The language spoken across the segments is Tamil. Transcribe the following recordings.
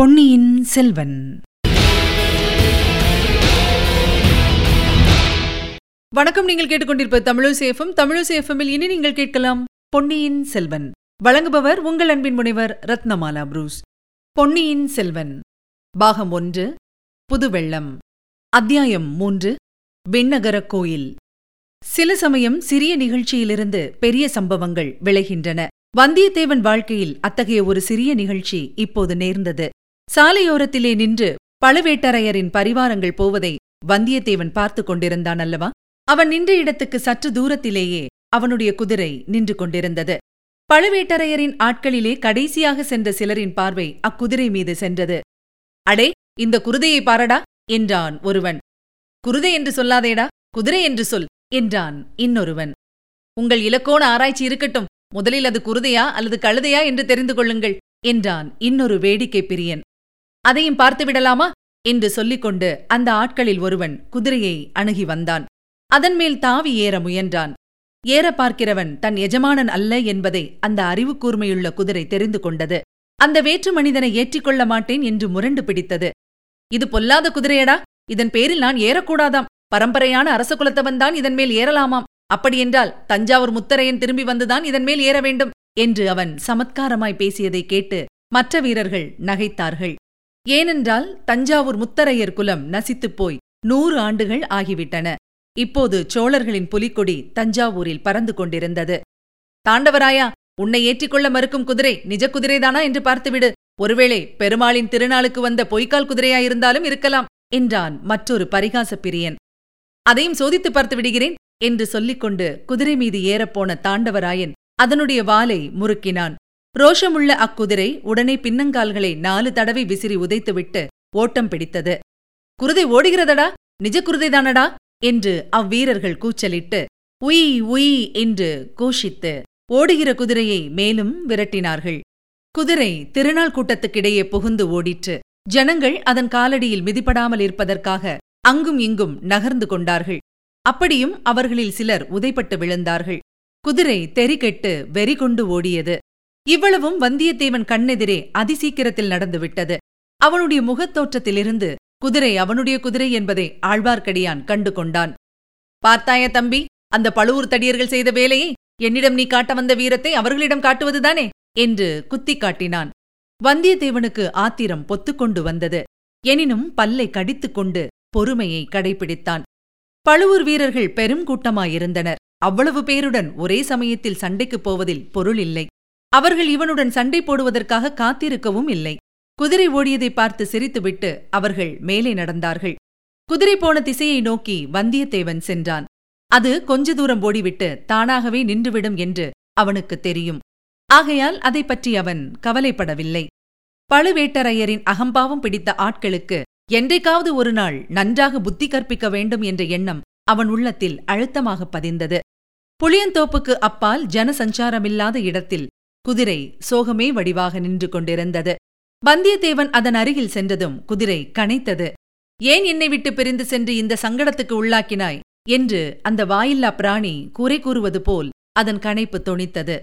பொன்னியின் செல்வன். வணக்கம் நீங்கள் கேட்டுக்கொண்டிருப்ப தமிழசேஃபம் தமிழசேஃபமில் இனி நீங்கள் கேட்கலாம் பொன்னியின் செல்வன். வழங்குபவர் உங்கள் அன்பின் முனைவர் ரத்னமாலா புரூஸ். பொன்னியின் செல்வன். பாகம் ஒன்று புதுவெள்ளம். அத்தியாயம் மூன்று விண்ணகர கோயில். சில சமயம் சிறிய நிகழ்ச்சியிலிருந்து பெரிய சம்பவங்கள் விளைகின்றன. வந்தியத்தேவன் வாழ்க்கையில் அத்தகைய ஒரு சிறிய நிகழ்ச்சி இப்போது நேர்ந்தது. சாலையோரத்திலே நின்று பழுவேட்டரையரின் பரிவாரங்கள் போவதை வந்தியத்தேவன் பார்த்து கொண்டிருந்தான் அல்லவா? அவன் நின்ற இடத்துக்கு சற்று தூரத்திலேயே அவனுடைய குதிரை நின்று கொண்டிருந்தது. பழுவேட்டரையரின் ஆட்களிலே கடைசியாக சென்ற சிலரின் பார்வை அக்குதிரை மீது சென்றது. அடே இந்த குருதையை பாரடா என்றான் ஒருவன். குருதை என்று சொல்லாதேடா குதிரை என்று சொல் என்றான் இன்னொருவன். உங்கள் இலக்கோண ஆராய்ச்சி இருக்கட்டும் முதலில் அது குருதையா அல்லது கழுதையா என்று தெரிந்து கொள்ளுங்கள் என்றான் இன்னொரு வேடிக்கை பிரியன். அதையும் பார்த்து விடலாமா? என்று சொல்லிக்கொண்டு அந்த ஆட்களில் ஒருவன் குதிரையை அணுகி வந்தான். அதன் மேல் தாவி ஏற முயன்றான். ஏற பார்க்கிறவன் தன் எஜமானன் அல்ல என்பதை அந்த அறிவு கூர்மையுள்ள குதிரை தெரிந்து கொண்டது. அந்த வேற்று மனிதனை ஏற்றிக்கொள்ள மாட்டேன் என்று முரண்டு பிடித்தது. இது பொல்லாத குதிரையடா! இதன் பேரில் நான் ஏறக்கூடாதாம். பரம்பரையான அரச குலத்தவன்தான் இதன் மேல் ஏறலாமாம். அப்படியென்றால் தஞ்சாவூர் முத்தரையன் திரும்பி வந்துதான் இதன் மேல் ஏற வேண்டும் என்று அவன் சமத்காரமாய் பேசியதைக் கேட்டு மற்ற வீரர்கள் நகைத்தார்கள். ஏனென்றால் தஞ்சாவூர் முத்தரையர் குலம் நசித்துப் போய் நூறு ஆண்டுகள் ஆகிவிட்டன. இப்போது சோழர்களின் புலிக்கொடி தஞ்சாவூரில் பறந்து கொண்டிருந்தது. தாண்டவராயா உன்னை ஏற்றிக்கொள்ள மறுக்கும் குதிரை நிஜ குதிரைதானா? என்று பார்த்துவிடு. ஒருவேளை பெருமாளின் திருநாளுக்கு வந்த பொய்க்கால் குதிரையாயிருந்தாலும் இருக்கலாம் என்றான் மற்றொரு பரிகாச பிரியன் அதையும் சோதித்து பார்த்து விடுகிறேன் என்று சொல்லிக்கொண்டு குதிரை மீது ஏறப்போன தாண்டவராயன் அதனுடைய வாலை முறுக்கினான். ரோஷமுள்ள அக்குதிரை உடனே பின்னங்கால்களை நாலு தடவை விசிறி உதைத்துவிட்டு ஓட்டம் பிடித்தது. குருதை ஓடுகிறதடா? நிஜ குருதைதானடா என்று அவ்வீரர்கள் கூச்சலிட்டு உய் உய் என்று கோஷித்து ஓடுகிற குதிரையை மேலும் விரட்டினார்கள். குதிரை திருநாள் கூட்டத்துக்கிடையே புகுந்து ஓடிற்று. ஜனங்கள் அதன் காலடியில் மிதிப்படாமல் இருப்பதற்காக அங்கும் இங்கும் நகர்ந்து கொண்டார்கள். அப்படியும் அவர்களில் சிலர் உதைப்பட்டு விழுந்தார்கள். குதிரை தெறிகெட்டு வெறி கொண்டு ஓடியது. இவ்வளவும் வந்தியத்தேவன் கண்ணெதிரே அதிசீக்கிரத்தில் நடந்துவிட்டது. அவனுடைய முகத்தோற்றத்திலிருந்து குதிரை அவனுடைய குதிரை என்பதை ஆழ்வார்க்கடியான் கண்டு கொண்டான் பார்த்தாய தம்பி அந்த பழுவூர் தடியர்கள் செய்த வேலையை என்னிடம் நீ காட்ட வந்த வீரத்தை அவர்களிடம் காட்டுவதுதானே? என்று குத்திக் காட்டினான் வந்தியத்தேவனுக்கு ஆத்திரம் பொத்துக்கொண்டு வந்தது. எனினும் பல்லை கடித்துக்கொண்டு பொறுமையை கடைபிடித்தான். பழுவூர் வீரர்கள் பெரும் கூட்டமாயிருந்தனர். அவ்வளவு பேருடன் ஒரே சமயத்தில் சண்டைக்குப் போவதில் பொருள் இல்லை அவர்கள் இவனுடன் சண்டை போடுவதற்காக காத்திருக்கவும் இல்லை. குதிரை ஓடியதை பார்த்து சிரித்துவிட்டு அவர்கள் மேலே நடந்தார்கள். குதிரை போன திசையை நோக்கி வந்தியத்தேவன் சென்றான். அது கொஞ்ச தூரம் ஓடிவிட்டு தானாகவே நின்றுவிடும் என்று அவனுக்கு தெரியும். ஆகையால் அதை பற்றி அவன் கவலைப்படவில்லை. பழுவேட்டரையரின் அகம்பாவம் பிடித்த ஆட்களுக்கு என்றைக்காவது ஒரு நாள் நன்றாக புத்தி கற்பிக்க வேண்டும் என்ற எண்ணம் அவன் உள்ளத்தில் அழுத்தமாக பதிந்தது. புளியந்தோப்புக்கு அப்பால் ஜனசஞ்சாரமில்லாத இடத்தில் குதிரை சோகமே வடிவாக நின்று கொண்டிருந்தது. வந்தியத்தேவன் அதன் அருகில் சென்றதும் குதிரை கனைத்தது. ஏன் என்னை விட்டு பிரிந்து சென்று இந்த சங்கடத்துக்கு உள்ளாக்கினாய்? என்று அந்த வாயில்லா பிராணி குறை கூறுவது போல் அதன் கனைப்பு தொனித்தது.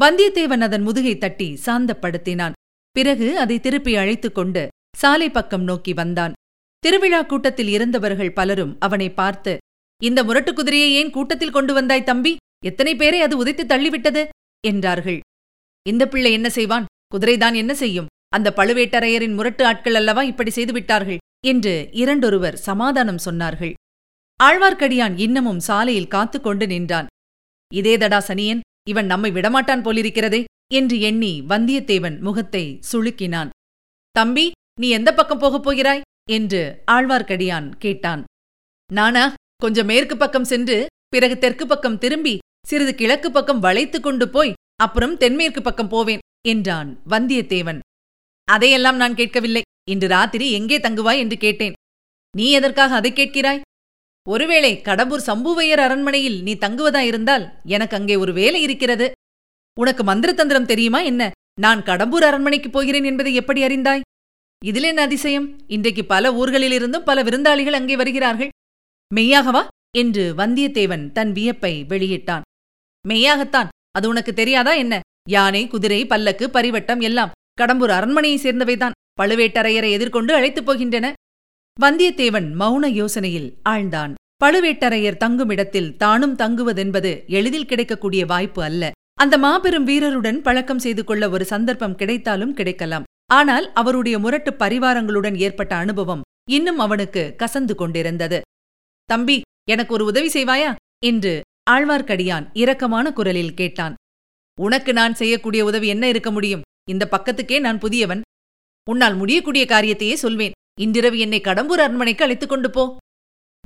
வந்தியத்தேவன் அதன் முதுகை தட்டி சாந்தப்படுத்தினான். பிறகு அதை திருப்பி அழைத்துக் கொண்டு சாலை பக்கம் நோக்கி வந்தான். திருவிழா கூட்டத்தில் இருந்தவர்கள் பலரும் அவனை பார்த்து இந்த முரட்டு குதிரையை ஏன் கூட்டத்தில் கொண்டு வந்தாய் தம்பி? எத்தனை பேரை அது உதைத்து தள்ளிவிட்டது? என்றார்கள். இந்த பிள்ளை என்ன செய்வான்? குதிரைதான் என்ன செய்யும்? அந்த பழுவேட்டரையரின் முரட்டு ஆட்கள் அல்லவா இப்படி செய்துவிட்டார்கள் என்று இரண்டொருவர் சமாதானம் சொன்னார்கள். ஆழ்வார்க்கடியான் இன்னமும் சாலையில் காத்துக் கொண்டு நின்றான். இதேதடா சனியன் இவன் நம்மை விடமாட்டான் போலிருக்கிறதே! என்று எண்ணி வந்தியத்தேவன் முகத்தை சுளுக்கினான். தம்பி நீ எந்த பக்கம் போகப் போகிறாய்? என்று ஆழ்வார்க்கடியான் கேட்டான். நானா கொஞ்சம் மேற்கு பக்கம் சென்று பிறகு தெற்கு பக்கம் திரும்பி சிறிது கிழக்கு பக்கம் வளைத்து கொண்டு போய் அப்புறம் தென்மேற்கு பக்கம் போவேன் என்றான் வந்தியத்தேவன். அதையெல்லாம் நான் கேட்கவில்லை. இன்று ராத்திரி எங்கே தங்குவாய் என்று கேட்டேன். நீ எதற்காக அதை கேட்கிறாய்? ஒருவேளை கடம்பூர் சம்புவையர் அரண்மனையில் நீ தங்குவதாயிருந்தால் எனக்கு அங்கே ஒரு வேலை இருக்கிறது. உனக்கு மந்திரதந்திரம் தெரியுமா என்ன? நான் கடம்பூர் அரண்மனைக்கு போகிறேன் என்பதை எப்படி அறிந்தாய்? இதில் என்ன அதிசயம்? இன்றைக்கு பல ஊர்களிலிருந்தும் பல விருந்தாளிகள் அங்கே வருகிறார்கள். மெய்யாகவா என்று வந்தியத்தேவன் தன் வியப்பை வெளியிட்டான். மெய்யாகத்தான் அது உனக்கு தெரியாதா என்ன? யானை குதிரை பல்லக்கு பரிவட்டம் எல்லாம் கடம்பூர் அரண்மனையை சேர்ந்தவைதான். பழுவேட்டரையரை எதிர்கொண்டு அழைத்துப் போகின்றன. வந்தியத்தேவன் மௌன யோசனையில் ஆழ்ந்தான். பழுவேட்டரையர் தங்குமிடத்தில் தானும் தங்குவதென்பது எளிதில் கிடைக்கக்கூடிய வாய்ப்பு அல்ல. அந்த மாபெரும் வீரருடன் பழக்கம் செய்து கொள்ள ஒரு சந்தர்ப்பம் கிடைத்தாலும் கிடைக்கலாம். ஆனால் அவருடைய முரட்டு பரிவாரங்களுடன் ஏற்பட்ட அனுபவம் இன்னும் அவனுக்கு கசந்து கொண்டிருந்தது. தம்பி எனக்கு ஒரு உதவி செய்வாயா? என்று ஆழ்வார்க்கடியான் இரக்கமான குரலில் கேட்டான். உனக்கு நான் செய்யக்கூடிய உதவி என்ன இருக்க முடியும்? இந்த பக்கத்துக்கே நான் புதியவன். உன்னால் முடியக்கூடிய காரியத்தையே சொல்வேன். இன்றிரவு என்னை கடம்பூர் அரண்மனைக்கு அழைத்துக் கொண்டு போ.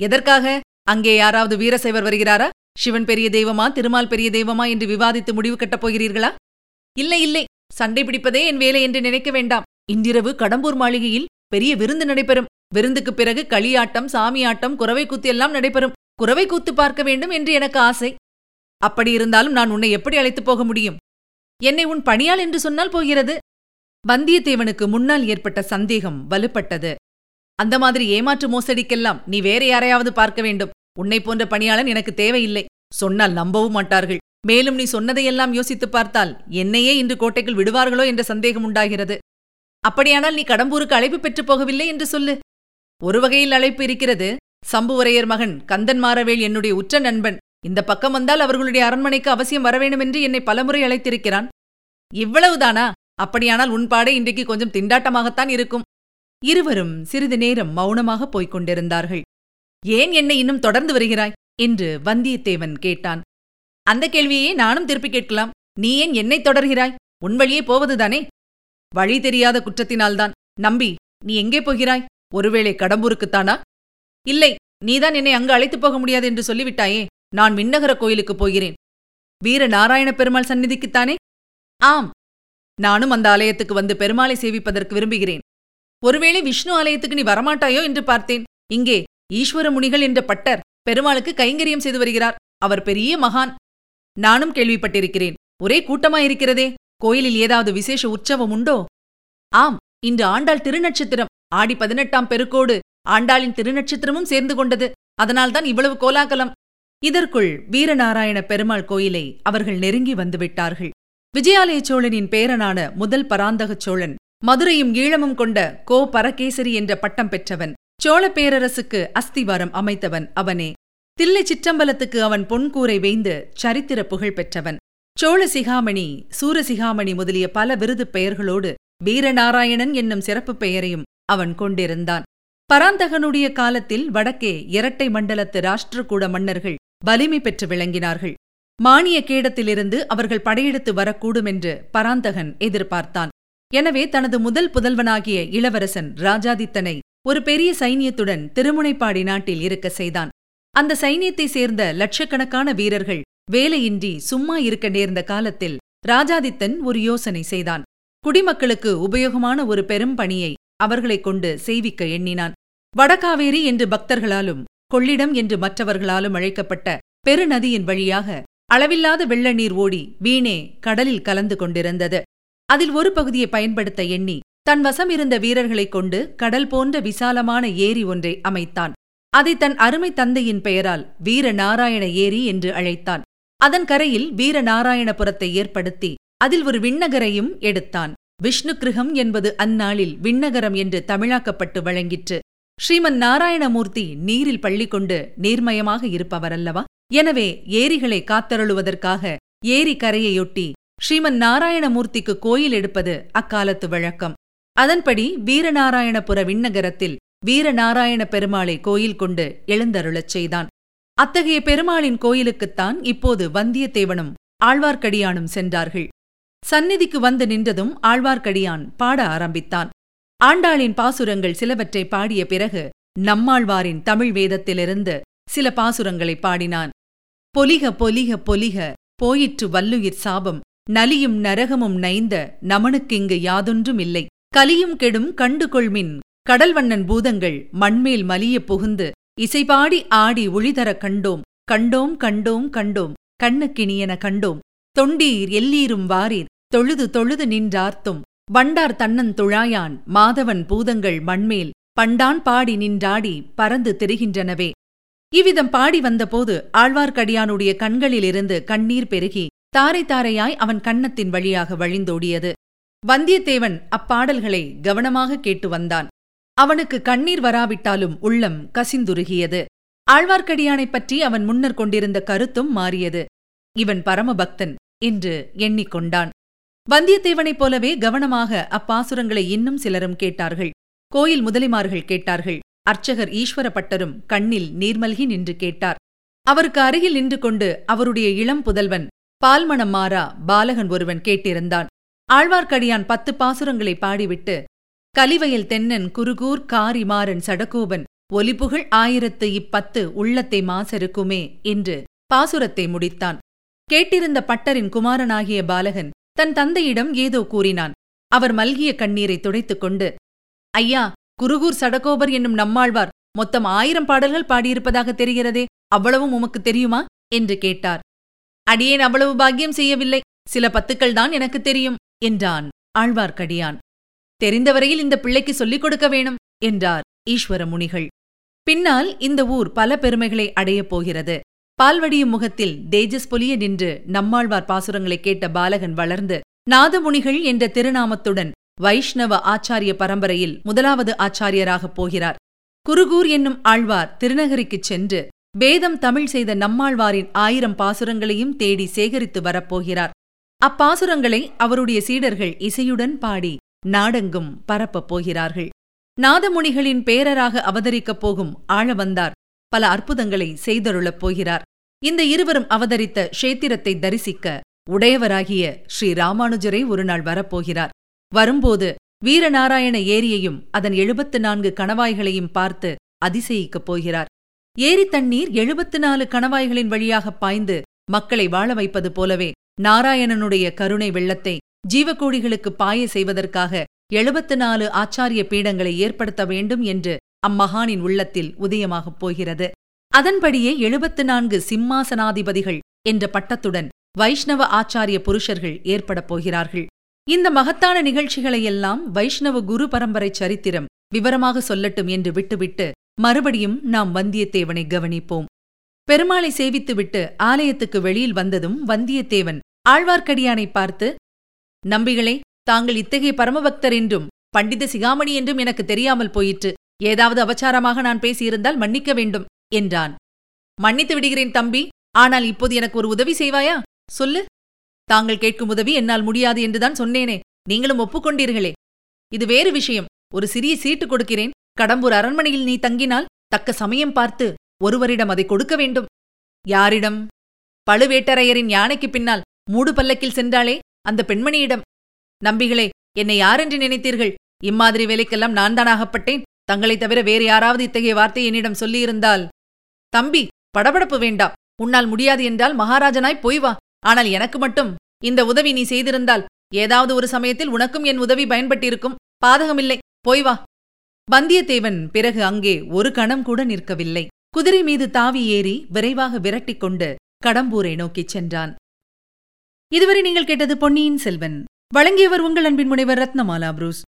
எதற்காக? அங்கே யாராவது வீரசைவர் வருகிறாரா? சிவன் பெரிய தெய்வமா? திருமால் பெரிய தெய்வமா? என்று விவாதித்து முடிவு கட்டப் போகிறீர்களா? இல்லை இல்லை. சண்டை பிடிப்பதே என் வேலை என்று நினைக்க வேண்டாம். இன்றிரவு கடம்பூர் மாளிகையில் பெரிய விருந்து நடைபெறும். விருந்துக்குப் பிறகு களியாட்டம் சாமியாட்டம் குறவை குத்தி எல்லாம் நடைபெறும். குறவை கூத்து பார்க்க வேண்டும் என்று எனக்கு ஆசை. அப்படி இருந்தாலும் நான் உன்னை எப்படி அழைத்துப் போக முடியும்? என்னை உன் பணியாள் என்று சொன்னால் போகிறது. வந்தியத்தேவனுக்கு முன்னால் ஏற்பட்ட சந்தேகம் வலுப்பட்டது. அந்த மாதிரி ஏமாற்று மோசடிக்கெல்லாம் நீ வேற யாரையாவது பார்க்க வேண்டும். உன்னை போன்ற பணியாளன் எனக்கு தேவையில்லை. சொன்னால் நம்பவும் மாட்டார்கள். மேலும் நீ சொன்னதையெல்லாம் யோசித்துப் பார்த்தால் என்னையே இன்று கோட்டைக்குள் விடுவார்களோ என்ற சந்தேகம் உண்டாகிறது. அப்படியானால் நீ கடம்பூருக்கு அழைப்பு பெற்றுப் போகவில்லை என்று சொல்லு. ஒரு வகையில் அழைப்பு இருக்கிறது. சம்புவரையர் மகன் கந்தன் மாறவேல் என்னுடைய உற்ற நண்பன். இந்த பக்கம் வந்தால் அவர்களுடைய அரண்மனைக்கு அவசியம் வரவேண்டும் என்று என்னை பலமுறை அழைத்திருக்கிறான். இவ்வளவுதானா? அப்படியானால் உன்பாடே இன்றைக்கு கொஞ்சம் திண்டாட்டமாகத்தான் இருக்கும். இருவரும் சிறிது நேரம் மௌனமாக போய்க் கொண்டிருந்தார்கள் ஏன் என்னை இன்னும் தொடர்ந்து வருகிறாய்? என்று வந்தியத்தேவன் கேட்டான். அந்த கேள்வியே நானும் திருப்பி கேட்கலாம். நீ ஏன் என்னை தொடர்கிறாய்? உன் வழியே போவதுதானே? வழி தெரியாத குற்றத்தினால்தான். நம்பி நீ எங்கே போகிறாய்? ஒருவேளை கடம்பூருக்குத்தானா? இல்லை நீதான் என்னை அங்கு அழைத்துப் போக முடியாது என்று சொல்லிவிட்டாயே நான் விண்ணகர கோயிலுக்குப் போகிறேன். வீர நாராயண பெருமாள் சந்நிதிக்குத்தானே? ஆம். நானும் அந்த ஆலயத்துக்கு வந்து பெருமாளை சேவிப்பதற்கு விரும்புகிறேன். ஒருவேளை விஷ்ணு ஆலயத்துக்கு நீ வரமாட்டாயோ என்று பார்த்தேன். இங்கே ஈஸ்வர முனிகள் என்ற பட்டர் பெருமாளுக்கு கைங்கரியம் செய்து வருகிறார். அவர் பெரிய மகான். நானும் கேள்விப்பட்டிருக்கிறேன். ஒரே கூட்டமாயிருக்கிறதே. கோயிலில் ஏதாவது விசேஷ உற்சவம் உண்டோ? ஆம் இன்று ஆண்டாள் திருநட்சத்திரம். ஆடி பதினெட்டாம் பெருக்கோடு ஆண்டாளின் திருநட்சத்திரமும் சேர்ந்து கொண்டது. அதனால்தான் இவ்வளவு கோலாகலம். இதற்குள் வீரநாராயண பெருமாள் கோயிலை அவர்கள் நெருங்கி வந்துவிட்டார்கள் விஜயாலய சோழனின் பேரனான முதல் பராந்தகச் சோழன் மதுரையும் ஈழமும் கொண்ட கோ பரகேசரி என்ற பட்டம் பெற்றவன் சோழ பேரரசுக்கு அஸ்திவாரம் அமைத்தவன் அவனே. தில்லை சிற்றம்பலத்துக்கு அவன் பொன்கூரை வேய்ந்து சரித்திர புகழ் பெற்றவன். சோழ சிகாமணி சூரசிகாமணி முதலிய பல விருதுப் பெயர்களோடு வீரநாராயணன் என்னும் சிறப்புப் பெயரையும் அவன் கொண்டிருந்தான். பராந்தகனுடைய காலத்தில் வடக்கே இரட்டை மண்டலத்து ராஷ்டிரகூட மன்னர்கள் வலிமை பெற்று விளங்கினார்கள். மானிய கேடத்திலிருந்து அவர்கள் படையெடுத்து வரக்கூடுமென்று பராந்தகன் எதிர்பார்த்தான். எனவே தனது முதல் புதல்வனாகிய இளவரசன் ராஜாதித்தனை ஒரு பெரிய சைனியத்துடன் திருமுனைப்பாடி நாட்டில் இருக்க செய்தான். அந்த சைனியத்தைச் சேர்ந்த லட்சக்கணக்கான வீரர்கள் வேலையின்றி சும்மா இருக்க நேர்ந்த காலத்தில் ராஜாதித்தன் ஒரு யோசனை செய்தான். குடிமக்களுக்கு உபயோகமான ஒரு பெரும் பணியை அவர்களைக் கொண்டு செய்விக்க எண்ணினான். வடகாவேரி என்று பக்தர்களாலும் கொள்ளிடம் என்று மற்றவர்களாலும் அழைக்கப்பட்ட பெருநதியின் வழியாக அளவில்லாத வெள்ள நீர் ஓடி வீணே கடலில் கலந்து கொண்டிருந்தது. அதில் ஒரு பகுதியை பயன்படுத்த எண்ணி தன் வசம் இருந்த வீரர்களைக் கொண்டு கடல் போன்ற விசாலமான ஏரி ஒன்றை அமைத்தான். அதை தன் அருமை தந்தையின் பெயரால் வீர நாராயண ஏரி என்று அழைத்தான். அதன் கரையில் வீரநாராயணபுரத்தை ஏற்படுத்தி அதில் ஒரு விண்ணகரையும் எடுத்தான். விஷ்ணு கிருகம் என்பது அந்நாளில் விண்ணகரம் என்று தமிழாக்கப்பட்டு வழங்கிற்று. ஸ்ரீமன் நாராயணமூர்த்தி நீரில் பள்ளி கொண்டு நீர்மயமாக இருப்பவரல்லவா? எனவே ஏரிகளை காத்தருளுவதற்காக ஏரி கரையையொட்டி ஸ்ரீமன் நாராயணமூர்த்திக்கு கோயில் எடுப்பது அக்காலத்து வழக்கம். அதன்படி வீரநாராயணபுர விண்ணகரத்தில் வீரநாராயண பெருமாளை கோயில் கொண்டு எழுந்தருளச் செய்தான். அத்தகைய பெருமாளின் கோயிலுக்குத்தான் இப்போது வந்தியத்தேவனும் ஆழ்வார்க்கடியானும் சென்றார்கள். சந்நிதிக்கு வந்து நின்றதும் ஆழ்வார்க்கடியான் பாட ஆரம்பித்தான். ஆண்டாளின் பாசுரங்கள் சிலவற்றை பாடிய பிறகு நம்மாழ்வாரின் தமிழ் வேதத்திலிருந்து சில பாசுரங்களை பாடினான். பொலிக பொலிக பொலிக போயிற்று வல்லுயிர் சாபம் நலியும் நரகமும் நைந்த நமனுக்கிங்கு யாதொன்றுமில்லை கலியும் கெடும் கண்டு கொள்மின் கடல்வண்ணன் பூதங்கள் மண்மேல் மலியப் புகுந்து இசைபாடி ஆடி ஒளிதரக் கண்டோம் கண்டோம் கண்டோம் கண்டோம் கண்ணுக்கிணியன கண்டோம். தொண்டீர் எல்லீரும் வாரீர் தொழுது தொழுது நின்றார்த்தும் வண்டார் தன்னன் துழாயான் மாதவன் பூதங்கள் மண்மேல் பண்டான் பாடி நின்றாடி பறந்து திரிகின்றனவே. இவ்விதம் பாடி வந்தபோது ஆழ்வார்க்கடியானுடைய கண்களிலிருந்து கண்ணீர் பெருகி தாரை தாரையாய் அவன் கன்னத்தின் வழியாக வழிந்தோடியது. வந்தியத்தேவன் அப்பாடல்களை கவனமாக கேட்டு வந்தான். அவனுக்கு கண்ணீர் வராவிட்டாலும் உள்ளம் கசிந்துருகியது. ஆழ்வார்க்கடியானைப் பற்றி அவன் முன்னர் கொண்டிருந்த கருத்தும் மாறியது. இவன் பரமபக்தன் என்று எண்ணிக்கொண்டான். வந்தியத்தேவனைப் போலவே கவனமாக அப்பாசுரங்களை இன்னும் சிலரும் கேட்டார்கள். கோயில் முதலிமார்கள் கேட்டார்கள். அர்ச்சகர் ஈஸ்வரப்பட்டரும் கண்ணில் நீர்மல்கி நின்று கேட்டார். அவருக்கு அருகில் நின்று கொண்டு அவருடைய இளம் புதல்வன் பால்மணம் மாறா பாலகன் ஒருவன் கேட்டிருந்தான். ஆழ்வார்க்கடியான் பத்து பாசுரங்களை பாடிவிட்டு கலிவயல் தென்னன் குருகூர் காரிமாறன் சடகோபன் ஒலிபுகழ் ஆயிரத்து இப்பத்து உள்ளத்தை மாசருக்குமே என்று பாசுரத்தை முடித்தான். கேட்டிருந்த பட்டரின் குமாரனாகிய பாலகன் தன் தந்தையிடம் ஏதோ கூறினான். அவர் மல்கிய கண்ணீரை துடைத்துக் கொண்டு ஐயா குருகூர் சடகோபர் என்னும் நம்மாழ்வார் மொத்தம் ஆயிரம் பாடல்கள் பாடியிருப்பதாக தெரிகிறதே அவ்வளவும் உமக்கு தெரியுமா? என்று கேட்டார். அடியேன் அவ்வளவு பாக்கியம் செய்யவில்லை சில பத்துக்கள் தான் எனக்கு தெரியும் என்றான் ஆழ்வார்க்கடியான் தெரிந்தவரையில் இந்த பிள்ளைக்கு சொல்லிக் கொடுக்க வேணும் என்றார் ஈஸ்வர முனிகள் பின்னால் இந்த ஊர் பல பெருமைகளை அடையப் போகிறது. பால்வடியும் முகத்தில் தேஜஸ் பொலிய நின்று நம்மாழ்வார் பாசுரங்களை கேட்ட பாலகன் வளர்ந்து நாதமுனிகள் என்ற திருநாமத்துடன் வைஷ்ணவ ஆச்சாரிய பரம்பரையில் முதலாவது ஆச்சாரியராகப் போகிறார். குருகூர் என்னும் ஆழ்வார் திருநகரிக்குச் சென்று வேதம் தமிழ் செய்த நம்மாழ்வாரின் ஆயிரம் பாசுரங்களையும் தேடி சேகரித்து வரப்போகிறார். அப்பாசுரங்களை அவருடைய சீடர்கள் இசையுடன் பாடி நாடெங்கும் பரப்பப் போகிறார்கள். நாதமுனிகளின் பேரராக அவதரிக்கப் போகும் ஆழவந்தார் பல அற்புதங்களை செய்தருளப் போகிறார். இந்த இருவரும் அவதரித்த க்ஷேத்திரத்தை தரிசிக்க உடையவராகிய ஸ்ரீ ராமானுஜரை ஒருநாள் வரப்போகிறார். வரும்போது வீரநாராயண ஏரியையும் அதன் எழுபத்து நான்கு கணவாய்களையும் பார்த்து அதிசயிக்கப் போகிறார். ஏரி தண்ணீர் எழுபத்து நாலு கணவாய்களின் வழியாகப் பாய்ந்து மக்களை வாழ வைப்பது போலவே நாராயணனுடைய கருணை வெள்ளத்தை ஜீவகோடிகளுக்கு பாய செய்வதற்காக எழுபத்து நாலு ஆச்சாரிய பீடங்களை ஏற்படுத்த வேண்டும் என்று அம்மகானின் உள்ளத்தில் உதயமாகப் போகிறது. அதன்படியே எழுபத்து நான்கு சிம்மாசனாதிபதிகள் என்ற பட்டத்துடன் வைஷ்ணவ ஆச்சாரிய புருஷர்கள் ஏற்படப் போகிறார்கள். இந்த மகத்தான நிகழ்ச்சிகளையெல்லாம் வைஷ்ணவ குரு பரம்பரை சரித்திரம் விவரமாக சொல்லட்டும் என்று விட்டுவிட்டு மறுபடியும் நாம் வந்தியத்தேவனை கவனிப்போம். பெருமாளை சேவித்துவிட்டு ஆலயத்துக்கு வெளியில் வந்ததும் வந்தியத்தேவன் ஆழ்வார்க்கடியானை பார்த்து நம்பிகளே தாங்கள் இத்தகைய பரமபக்தர் என்றும் பண்டித சிகாமணி என்றும் எனக்கு தெரியாமல் போயிற்று. ஏதாவது அபச்சாரமாக நான் பேசியிருந்தால் மன்னிக்க வேண்டும் என்றான். மன்னித்து விடுகிறேன் தம்பி. ஆனால் இப்போது எனக்கு ஒரு உதவி செய்வாயா? சொல்லு. தாங்கள் கேட்கும் உதவி என்னால் முடியாது என்றுதான் சொன்னேனே. நீங்களும் ஒப்புக்கொண்டீர்களே. இது வேறு விஷயம். ஒரு சிறிய சீட்டு கொடுக்கிறேன். கடம்பூர் அரண்மனையில் நீ தங்கினால் தக்க சமயம் பார்த்து ஒருவரிடம் அதை கொடுக்க வேண்டும். யாரிடம்? பழுவேட்டரையரின் யானைக்கு பின்னால் மூடு பல்லக்கில் சென்றாளே அந்த பெண்மணியிடம். நம்பிகளே என்னை யாரென்று நினைத்தீர்கள்? இம்மாதிரி வேலைக்கெல்லாம் நான் தான் ஆகப்பட்டேன். தங்களைத் தவிர வேறு யாராவது இத்தகைய வார்த்தை என்னிடம் சொல்லியிருந்தால் தம்பி படபடப்பு வேண்டாம். உன்னால் முடியாது என்றால் மகாராஜனாய் போய் வா. ஆனால் எனக்கு மட்டும். இந்த உதவி நீ செய்திருந்தால் ஏதாவது ஒரு சமயத்தில் உனக்கும் என் உதவி பயன்பட்டிருக்கும். பாதகமில்லை. போய் வா. வந்தியத்தேவன் பிறகு அங்கே ஒரு கணம் கூட நிற்கவில்லை. குதிரை மீது தாவி ஏறி விரைவாக விரட்டிக் கொண்டு கடம்பூரை நோக்கிச் சென்றான். இதுவரை நீங்கள் கேட்டது பொன்னியின் செல்வன். வழங்கியவர் உங்கள் அன்பின் முனைவர் ரத்னமாலா புரூஸ்.